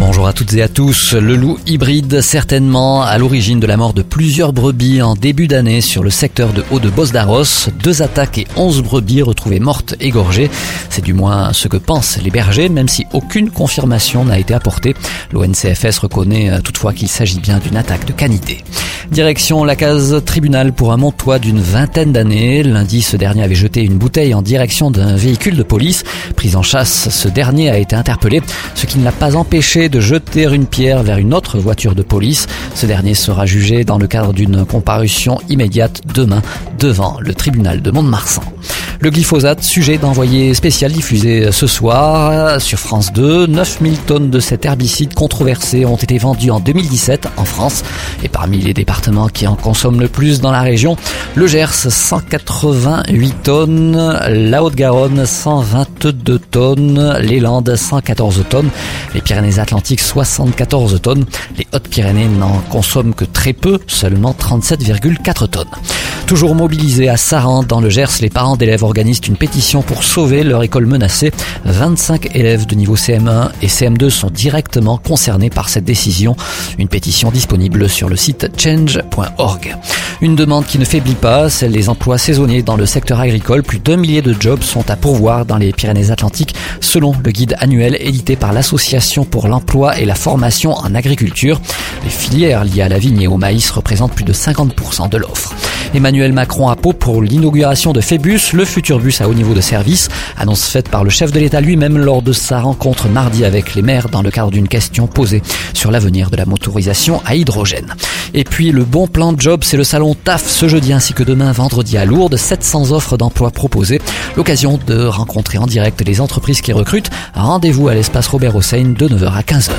Bonjour à toutes et à tous. Le loup hybride, certainement à l'origine de la mort de plusieurs brebis en début d'année sur le secteur de Haut de Bosdaros. Deux attaques et onze brebis retrouvées mortes égorgées. C'est du moins ce que pensent les bergers, même si aucune confirmation n'a été apportée. L'ONCFS reconnaît euh, toutefois qu'il s'agit bien d'une attaque de canidé. Direction la case tribunal pour un montois d'une vingtaine d'années. Lundi, ce dernier avait jeté une bouteille en direction d'un véhicule de police. Pris en chasse, ce dernier a été interpellé, ce qui ne l'a pas empêché de jeter une pierre vers une autre voiture de police. Ce dernier sera jugé dans le cadre d'une comparution immédiate demain devant le tribunal de Mont-de-Marsan. Le glyphosate, sujet d'envoyé spécial diffusé ce soir sur France 2. 9000 tonnes de cet herbicide controversé ont été vendues en 2017 en France. Et parmi les départements qui en consomment le plus dans la région, le Gers 188 tonnes, la Haute-Garonne 122 tonnes, les Landes 114 tonnes, les Pyrénées-Atlantiques 74 tonnes, les Hautes-Pyrénées n'en consomment que très peu, seulement 37,4 tonnes. Toujours mobilisés à Saran, dans le Gers, les parents d'élèves organisent une pétition pour sauver leur école menacée. 25 élèves de niveau CM1 et CM2 sont directement concernés par cette décision. Une pétition disponible sur le site change.org. Une demande qui ne faiblit pas, celle des emplois saisonniers dans le secteur agricole. Plus d'un millier de jobs sont à pourvoir dans les Pyrénées-Atlantiques, selon le guide annuel édité par l'Association pour l'emploi et la formation en agriculture. Les filières liées à la vigne et au maïs représentent plus de 50% de l'offre. Emmanuel Macron à Pau pour l'inauguration de Phébus, le futur bus à haut niveau de service. Annonce faite par le chef de l'État lui-même lors de sa rencontre mardi avec les maires dans le cadre d'une question posée sur l'avenir de la motorisation à hydrogène. Et puis le bon plan de job, c'est le salon TAF ce jeudi ainsi que demain vendredi à Lourdes. 700 offres d'emploi proposées. L'occasion de rencontrer en direct les entreprises qui recrutent. Rendez-vous à l'espace Robert Hossein de 9h à 15h.